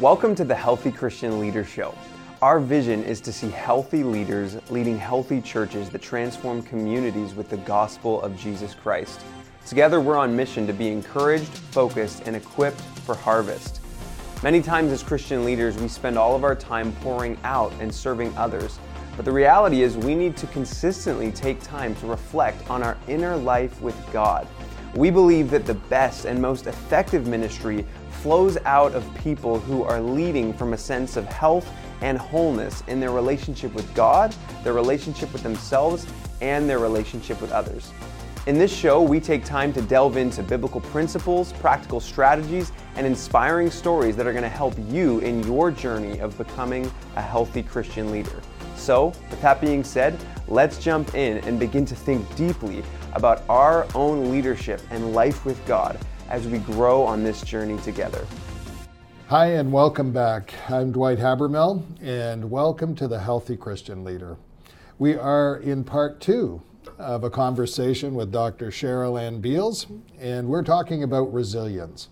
Welcome to the Healthy Christian Leader Show. Our vision is to see healthy leaders leading healthy churches that transform communities with the gospel of Jesus Christ. Together, we're on mission to be encouraged, focused, and equipped for harvest. Many times, as Christian leaders, we spend all of our time pouring out and serving others. But the reality is, we need to consistently take time to reflect on our inner life with God. We believe that the best and most effective ministry flows out of people who are leading from a sense of health and wholeness in their relationship with God, their relationship with themselves, and their relationship with others. In this show, we take time to delve into biblical principles, practical strategies, and inspiring stories that are going to help you in your journey of becoming a healthy Christian leader. So, with that being said, let's jump in and begin to think deeply about our own leadership and life with God as we grow on this journey together. Hi, and welcome back. I'm Dwight Habermel, and welcome to the Healthy Christian Leader. We are in part two of a conversation with Dr. Cheryl Ann Beals, and we're talking about resilience.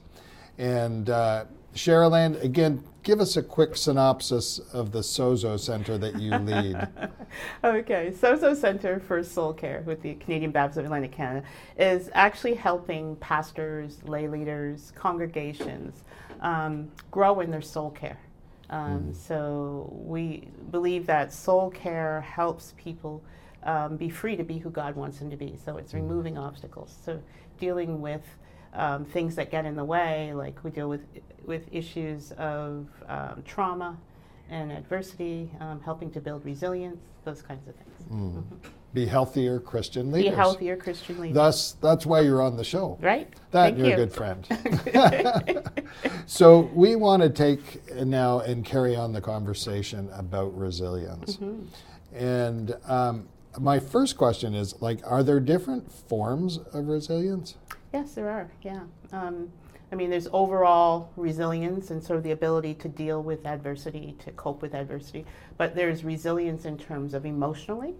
And uh, Cheryl Ann, again, give us a quick synopsis of the Sozo Center that you lead. okay, Sozo Center for Soul Care with the Canadian Baptist of Atlantic Canada is actually helping pastors, lay leaders, congregations um, grow in their soul care. Um, mm. So we believe that soul care helps people um, be free to be who God wants them to be. So it's mm. removing obstacles. So dealing with um, things that get in the way, like we deal with with issues of um, trauma and adversity, um, helping to build resilience, those kinds of things. Mm. Mm-hmm. Be healthier Christian leaders. Be healthier Christian leaders. That's that's why you're on the show, right? That Thank you're you. a good friend. so we want to take now and carry on the conversation about resilience, mm-hmm. and um, my first question is like, are there different forms of resilience? Yes, there are. Yeah. Um, I mean, there's overall resilience and sort of the ability to deal with adversity, to cope with adversity. But there's resilience in terms of emotionally,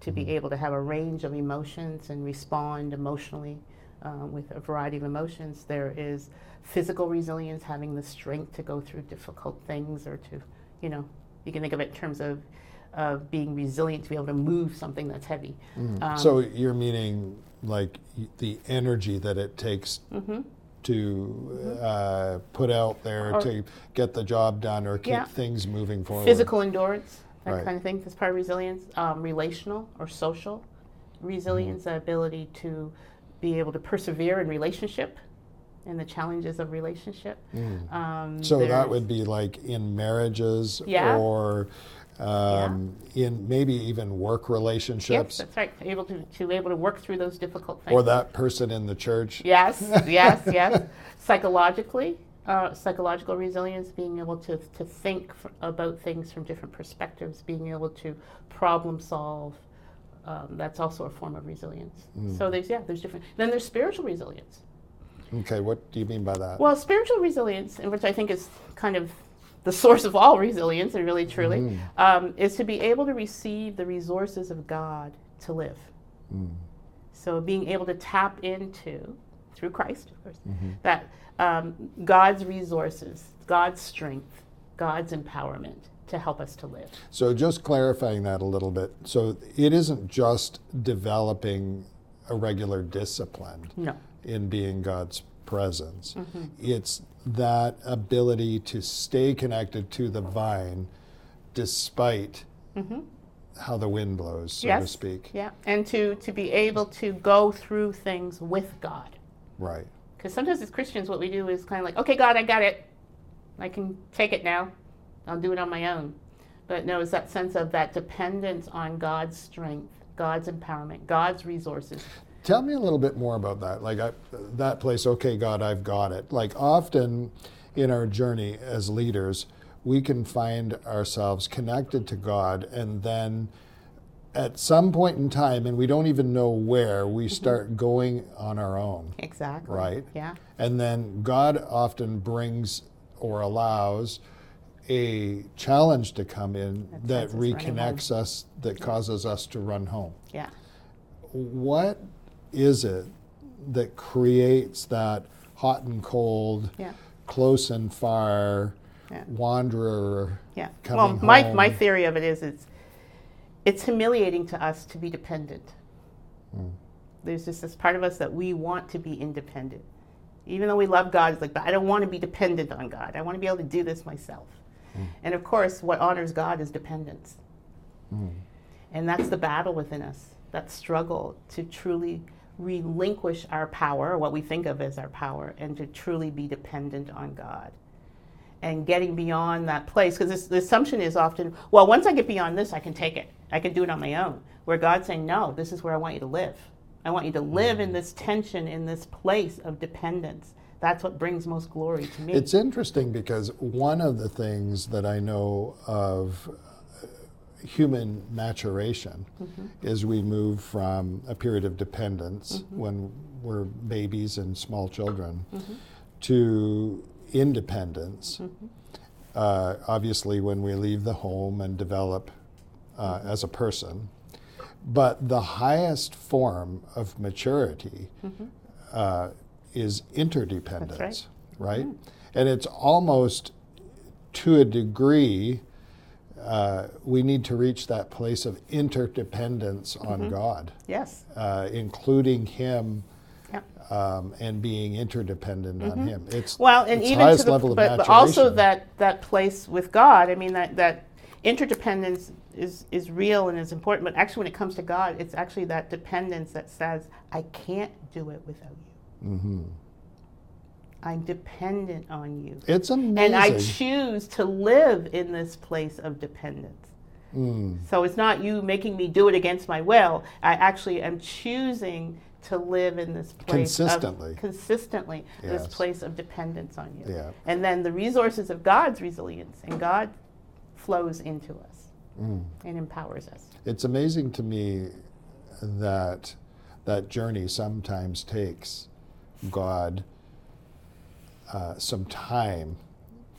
to be mm-hmm. able to have a range of emotions and respond emotionally uh, with a variety of emotions. There is physical resilience, having the strength to go through difficult things or to, you know, you can think of it in terms of of being resilient to be able to move something that's heavy. Mm. Um, so you're meaning like the energy that it takes mm-hmm. to mm-hmm. uh, put out there or to get the job done or keep yeah. things moving forward. Physical endurance, that right. kind of thing. That's part of resilience. Um, relational or social resilience, mm-hmm. the ability to be able to persevere in relationship and the challenges of relationship. Mm. Um, so that would be like in marriages yeah. or um, yeah. in maybe even work relationships. Yes, that's right. Able to, to able to work through those difficult things. Or that person in the church. Yes, yes, yes. Psychologically, uh, psychological resilience, being able to, to think f- about things from different perspectives, being able to problem solve. Um, that's also a form of resilience. Mm. So there's yeah, there's different. Then there's spiritual resilience. Okay, what do you mean by that? Well, spiritual resilience, which I think is kind of the source of all resilience, and really truly, mm. um, is to be able to receive the resources of God to live. Mm. So being able to tap into, through Christ, of course, mm-hmm. that um, God's resources, God's strength, God's empowerment to help us to live. So just clarifying that a little bit. So it isn't just developing a regular discipline no. in being God's presence. Mm-hmm. It's that ability to stay connected to the vine despite mm-hmm. how the wind blows, so yes. to speak. Yeah, and to, to be able to go through things with God. Right. Because sometimes as Christians, what we do is kind of like, okay, God, I got it. I can take it now. I'll do it on my own. But no, it's that sense of that dependence on God's strength, God's empowerment, God's resources. Tell me a little bit more about that. Like I, that place, okay, God, I've got it. Like often in our journey as leaders, we can find ourselves connected to God and then at some point in time, and we don't even know where, we mm-hmm. start going on our own. Exactly. Right? Yeah. And then God often brings or allows a challenge to come in that, that reconnects us, that causes us to run home. Yeah. What is it that creates that hot and cold, yeah. close and far, yeah. wanderer. Yeah. well, home. my my theory of it is it's it's humiliating to us to be dependent. Mm. There's just this part of us that we want to be independent. Even though we love God, it's like, but I don't want to be dependent on God. I want to be able to do this myself. Mm. And of course, what honors God is dependence. Mm. And that's the battle within us, that struggle to truly relinquish our power, what we think of as our power, and to truly be dependent on God. And getting beyond that place, because the assumption is often, well, once I get beyond this, I can take it. I can do it on my own. Where God's saying, no, this is where I want you to live. I want you to live in mm. this tension, in this place of dependence. That's what brings most glory to me. It's interesting because one of the things that I know of human maturation mm-hmm. is we move from a period of dependence mm-hmm. when we're babies and small children mm-hmm. to independence. Mm-hmm. Uh, obviously, when we leave the home and develop uh, as a person. But the highest form of maturity mm-hmm. uh, is interdependence, right? right? Mm-hmm. And it's almost to a degree, uh, we need to reach that place of interdependence on mm-hmm. God. Yes. Uh, including Him. Um, and being interdependent mm-hmm. on Him. It's well, and it's even highest the, level of but, but also that that place with God. I mean that that interdependence is, is real and is important, but actually, when it comes to God, it's actually that dependence that says, I can't do it without you. Mm-hmm. I'm dependent on you. It's amazing. And I choose to live in this place of dependence. Mm. So it's not you making me do it against my will. I actually am choosing to live in this place consistently, of, consistently yes. this place of dependence on you. Yeah. And then the resources of God's resilience and God flows into us mm. and empowers us. It's amazing to me that that journey sometimes takes God uh, some time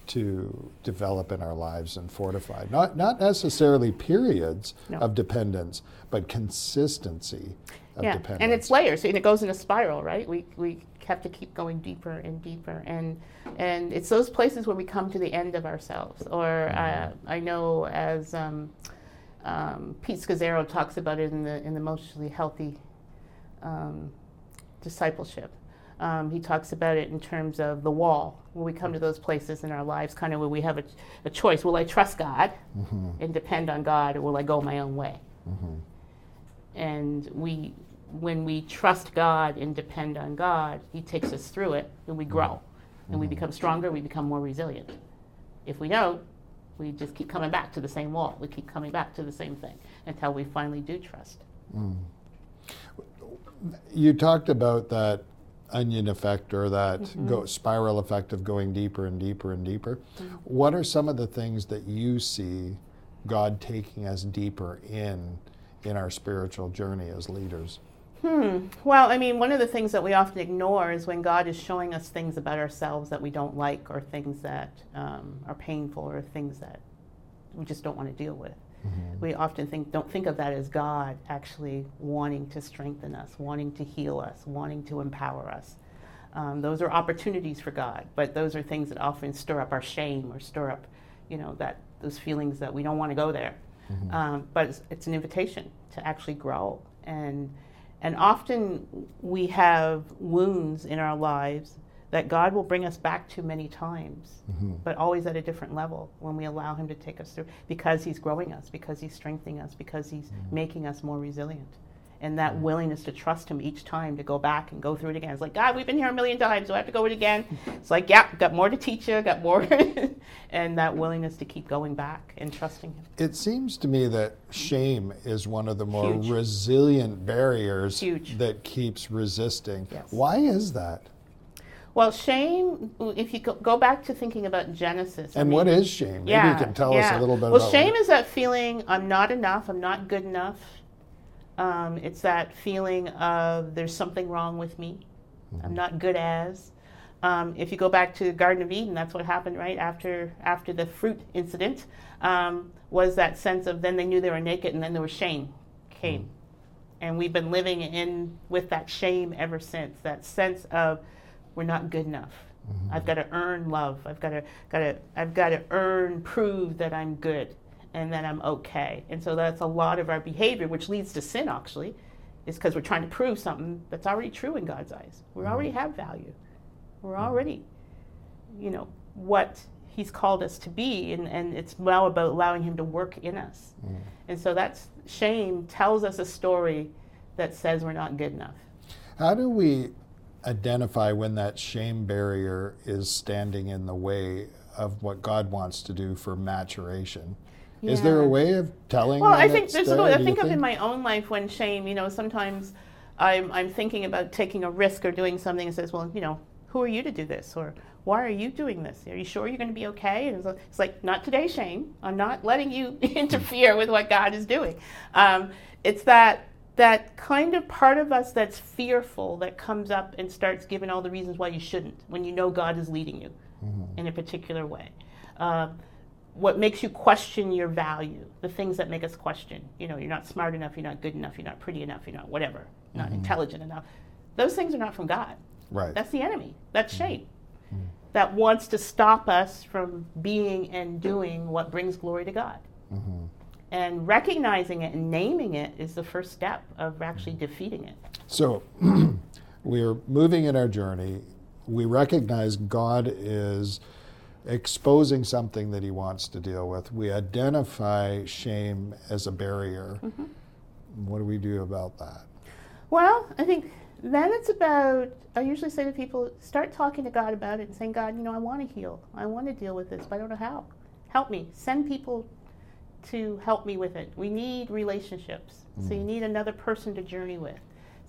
to develop in our lives and fortify. Not not necessarily periods no. of dependence, but consistency of yeah. dependence. And it's layers, and it goes in a spiral, right? We we have to keep going deeper and deeper, and and it's those places where we come to the end of ourselves. Or uh, I know as um, um, Pete Scazzero talks about it in the in the emotionally healthy um, discipleship. Um, he talks about it in terms of the wall, when we come to those places in our lives, kind of where we have a, a choice. Will I trust God mm-hmm. and depend on God, or will I go my own way? Mm-hmm. And we, when we trust God and depend on God, He takes us through it, and we grow, mm-hmm. and we become stronger. We become more resilient. If we don't, we just keep coming back to the same wall. We keep coming back to the same thing until we finally do trust. Mm. You talked about that onion effect or that mm-hmm. go, spiral effect of going deeper and deeper and deeper. Mm-hmm. What are some of the things that you see God taking us deeper in in our spiritual journey as leaders? Hmm. Well, I mean, one of the things that we often ignore is when God is showing us things about ourselves that we don't like, or things that um, are painful, or things that we just don't want to deal with. Mm-hmm. We often think don't think of that as God actually wanting to strengthen us, wanting to heal us, wanting to empower us. Um, those are opportunities for God, but those are things that often stir up our shame or stir up, you know, that those feelings that we don't want to go there. Mm-hmm. Um, but it's, it's an invitation to actually grow and and often we have wounds in our lives that God will bring us back to many times, mm-hmm. but always at a different level when we allow Him to take us through because He's growing us, because He's strengthening us, because He's mm-hmm. making us more resilient. And that mm-hmm. willingness to trust Him each time to go back and go through it again. It's like, God, we've been here a million times. Do I have to go it again? It's like, yeah, got more to teach you, got more. and that willingness to keep going back and trusting Him. It seems to me that shame is one of the more Huge. resilient barriers Huge. that keeps resisting. Yes. Why is that? Well, shame, if you go back to thinking about Genesis. And I mean, what is shame? Maybe yeah, you can tell yeah. us a little bit well, shame is that feeling I'm not enough, I'm not good enough. Um, it's that feeling of there's something wrong with me, mm-hmm. I'm not good as. Um, if you go back to the Garden of Eden, that's what happened right after after the fruit incident. Um, was that sense of then they knew they were naked, and then there was shame came, mm-hmm. and we've been living in with that shame ever since. That sense of we're not good enough. Mm-hmm. I've got to earn love. I've got to, got to, I've got to earn, prove that I'm good and that I'm okay. And so that's a lot of our behavior, which leads to sin actually, is because we're trying to prove something that's already true in God's eyes. We mm-hmm. already have value. We're mm-hmm. already, you know, what He's called us to be, and, and it's now about allowing Him to work in us. Mm. And so that's shame tells us a story that says we're not good enough. How do we identify when that shame barrier is standing in the way of what God wants to do for maturation? Yeah. Is there a way of telling? Well, I think there's. There, I think of in my own life when shame. You know, sometimes I'm I'm thinking about taking a risk or doing something and says, well, you know, who are you to do this or why are you doing this? Are you sure you're going to be okay? And it's like, not today, shame. I'm not letting you interfere with what God is doing. Um, it's that that kind of part of us that's fearful that comes up and starts giving all the reasons why you shouldn't when you know God is leading you mm-hmm. in a particular way. Um, what makes you question your value, the things that make us question. You know, you're not smart enough, you're not good enough, you're not pretty enough, you're not whatever, not mm-hmm. intelligent enough. Those things are not from God. Right. That's the enemy. That's mm-hmm. shame. Mm-hmm. That wants to stop us from being and doing what brings glory to God. And recognizing it and naming it is the first step of actually defeating it. So we're moving in our journey. We recognize God is exposing something that he wants to deal with. We identify shame as a barrier. Mm-hmm. What do we do about that? Well, I think then it's about, I usually say to people, start talking to God about it and saying, God, you know, I want to heal. I want to deal with this, but I don't know how. Help me. Send people to help me with it. We need relationships. Mm. So you mm. need another person to journey with.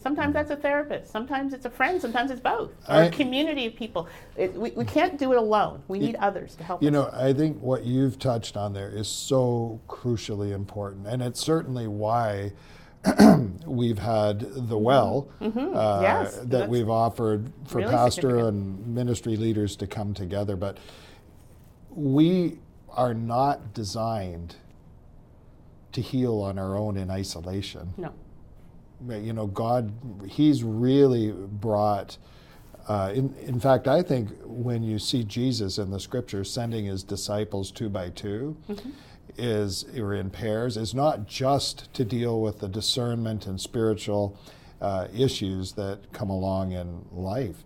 Sometimes that's a therapist. Sometimes it's a friend. Sometimes it's both. Or I, a community of people. It, we, we can't do it alone. We need others to help you us. know, I think what you've touched on there is so crucially important. And it's certainly why we've had the well mm-hmm. uh, yes, that we've offered for really pastor and ministry leaders to come together. But we are not designed to heal on our own in isolation. No. You know, God, He's really brought. Uh, in, in fact, I think when you see Jesus in the scripture sending his disciples two by 2 mm-hmm. is or in pairs, is not just to deal with the discernment and spiritual uh, issues that come along in life,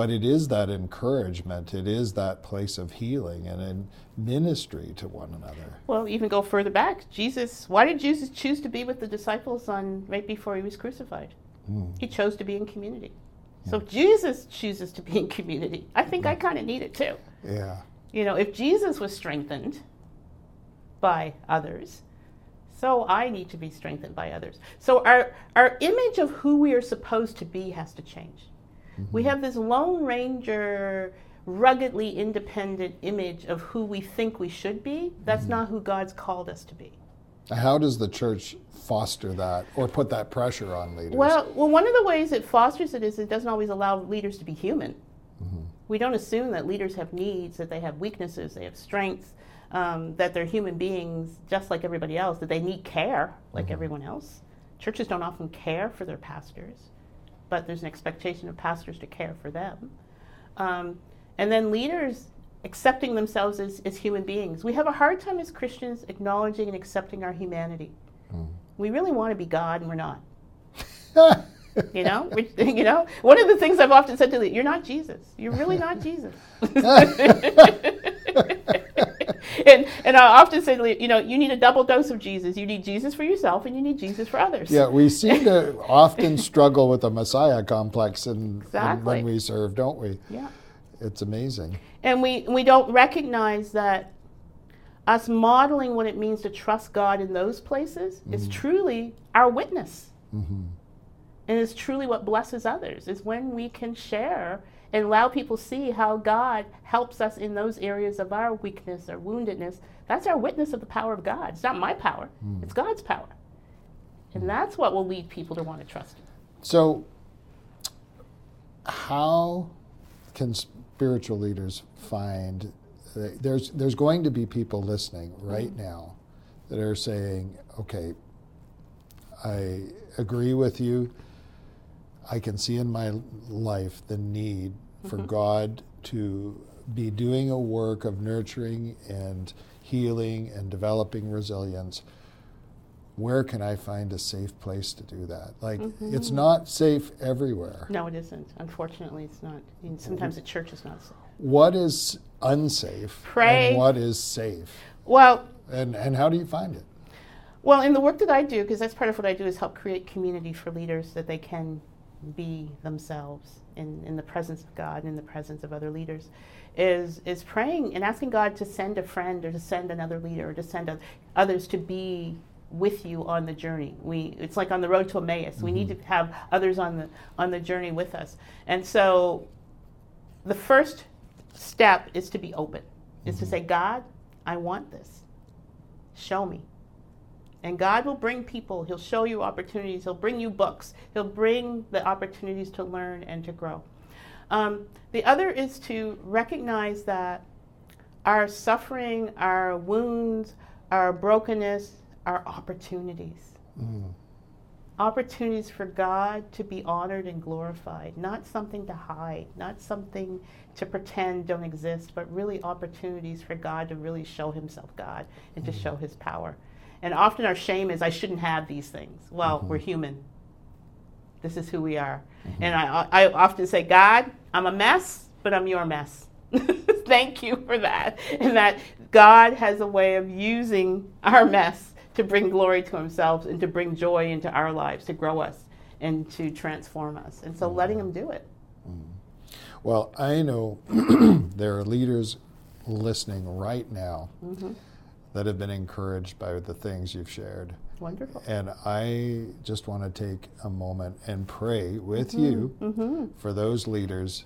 but it is that encouragement, it is that place of healing and in ministry to one another. Well, even go further back. Jesus, why did Jesus choose to be with the disciples on right before he was crucified? Mm. He chose to be in community. Yeah. So if Jesus chooses to be in community, I think I kind of need it too. Yeah. You know, if Jesus was strengthened by others, so I need to be strengthened by others. So our our image of who we are supposed to be has to change. Mm-hmm. We have this Lone Ranger, ruggedly independent image of who we think we should be. That's mm-hmm. not who God's called us to be. How does the church foster that or put that pressure on leaders? Well, well, one of the ways it fosters it is it doesn't always allow leaders to be human. Mm-hmm. We don't assume that leaders have needs, that they have weaknesses, they have strengths, um, that they're human beings just like everybody else, that they need care like mm-hmm. everyone else. Churches don't often care for their pastors but there's an expectation of pastors to care for them. Um, and then leaders accepting themselves as, as human beings. We have a hard time as Christians acknowledging and accepting our humanity. Mm. We really want to be God, and we're not. you know, we, you know. One of the things I've often said to leaders: "You're not Jesus. You're really not Jesus." And and I often say, you know, you need a double dose of Jesus. You need Jesus for yourself, and you need Jesus for others. Yeah, we seem to often struggle with the Messiah complex, and exactly. when we serve, don't we? Yeah, it's amazing. And we we don't recognize that us modeling what it means to trust God in those places mm-hmm. is truly our witness. Mm-hmm. And it's truly what blesses others, is when we can share and allow people see how God helps us in those areas of our weakness or woundedness. That's our witness of the power of God. It's not my power, mm. it's God's power. And that's what will lead people to want to trust Him. So, how can spiritual leaders find there's there's going to be people listening right mm-hmm. now that are saying, okay, I agree with you I can see in my life the need for mm-hmm. God to be doing a work of nurturing and healing and developing resilience, where can I find a safe place to do that? Like, mm-hmm. it's not safe everywhere. No, it isn't. Unfortunately, it's not. I mean, sometimes the church is not safe. What is unsafe? Pray. And what is safe? Well, and, and how do you find it? Well, in the work that I do, because that's part of what I do, is help create community for leaders that they can be themselves in, in the presence of God, and in the presence of other leaders, is, is praying and asking God to send a friend or to send another leader or to send a, others to be with you on the journey. We, it's like on the road to Emmaus. Mm-hmm. We need mm-hmm. to have others on the, on the journey with us. And so the first step is to be open, is mm-hmm. to say, God, I want this. Show me. And God will bring people. He'll show you opportunities. He'll bring you books. He'll bring the opportunities to learn and to grow. Um, the other is to recognize that our suffering, our wounds, our brokenness are opportunities. Mm. Opportunities for God to be honored and glorified, not something to hide, not something to pretend don't exist, but really opportunities for God to really show Himself God and mm. to show His power. And often our shame is, I shouldn't have these things. Well, mm-hmm. we're human. This is who we are. Mm-hmm. And I, I often say, God, I'm a mess, but I'm your mess. Thank you for that. And that God has a way of using our mess to bring glory to Himself and to bring joy into our lives, to grow us and to transform us. And so mm-hmm. letting Him do it. Mm-hmm. Well, I know there are leaders listening right now mm-hmm that have been encouraged by the things you've shared. Wonderful. And I just want to take a moment and pray with mm-hmm. you mm-hmm. for those leaders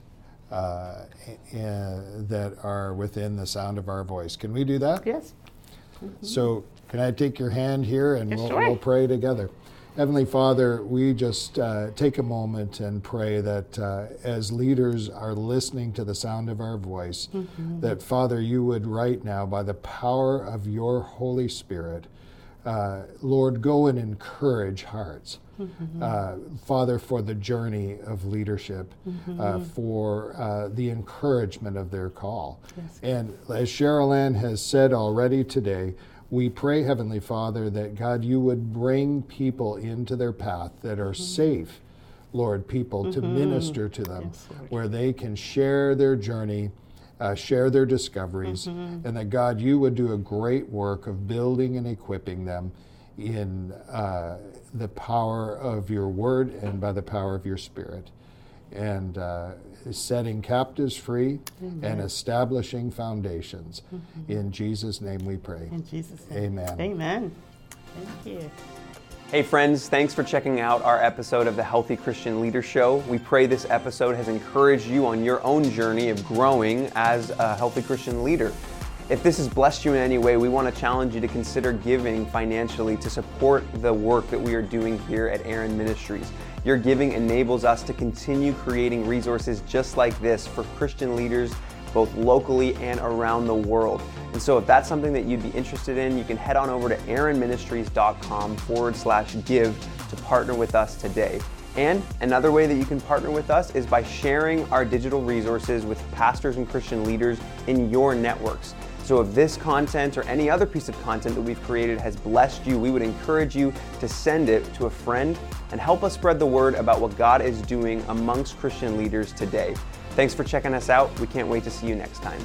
uh, that are within the sound of our voice. Can we do that? Yes. Mm-hmm. So, can I take your hand here and yes, we'll, sure. we'll pray together? Heavenly Father, we just uh, take a moment and pray that uh, as leaders are listening to the sound of our voice, mm-hmm. that Father, you would right now, by the power of your Holy Spirit, uh, Lord, go and encourage hearts. Mm-hmm. Uh, Father, for the journey of leadership, uh, mm-hmm. for uh, the encouragement of their call. Yes. And as Cheryl Ann has said already today, we pray, Heavenly Father, that God, you would bring people into their path that are mm-hmm. safe, Lord, people mm-hmm. to minister to them, yes, where they can share their journey. Uh, share their discoveries, mm-hmm. and that God, you would do a great work of building and equipping them in uh, the power of your word and by the power of your spirit. And uh, setting captives free Amen. and establishing foundations. Mm-hmm. In Jesus' name we pray. In Jesus' name. Amen. Amen. Thank you. Hey, friends, thanks for checking out our episode of the Healthy Christian Leader Show. We pray this episode has encouraged you on your own journey of growing as a healthy Christian leader. If this has blessed you in any way, we want to challenge you to consider giving financially to support the work that we are doing here at Aaron Ministries. Your giving enables us to continue creating resources just like this for Christian leaders both locally and around the world. And so, if that's something that you'd be interested in, you can head on over to aaronministries.com forward slash give to partner with us today. And another way that you can partner with us is by sharing our digital resources with pastors and Christian leaders in your networks. So if this content or any other piece of content that we've created has blessed you, we would encourage you to send it to a friend and help us spread the word about what God is doing amongst Christian leaders today. Thanks for checking us out. We can't wait to see you next time.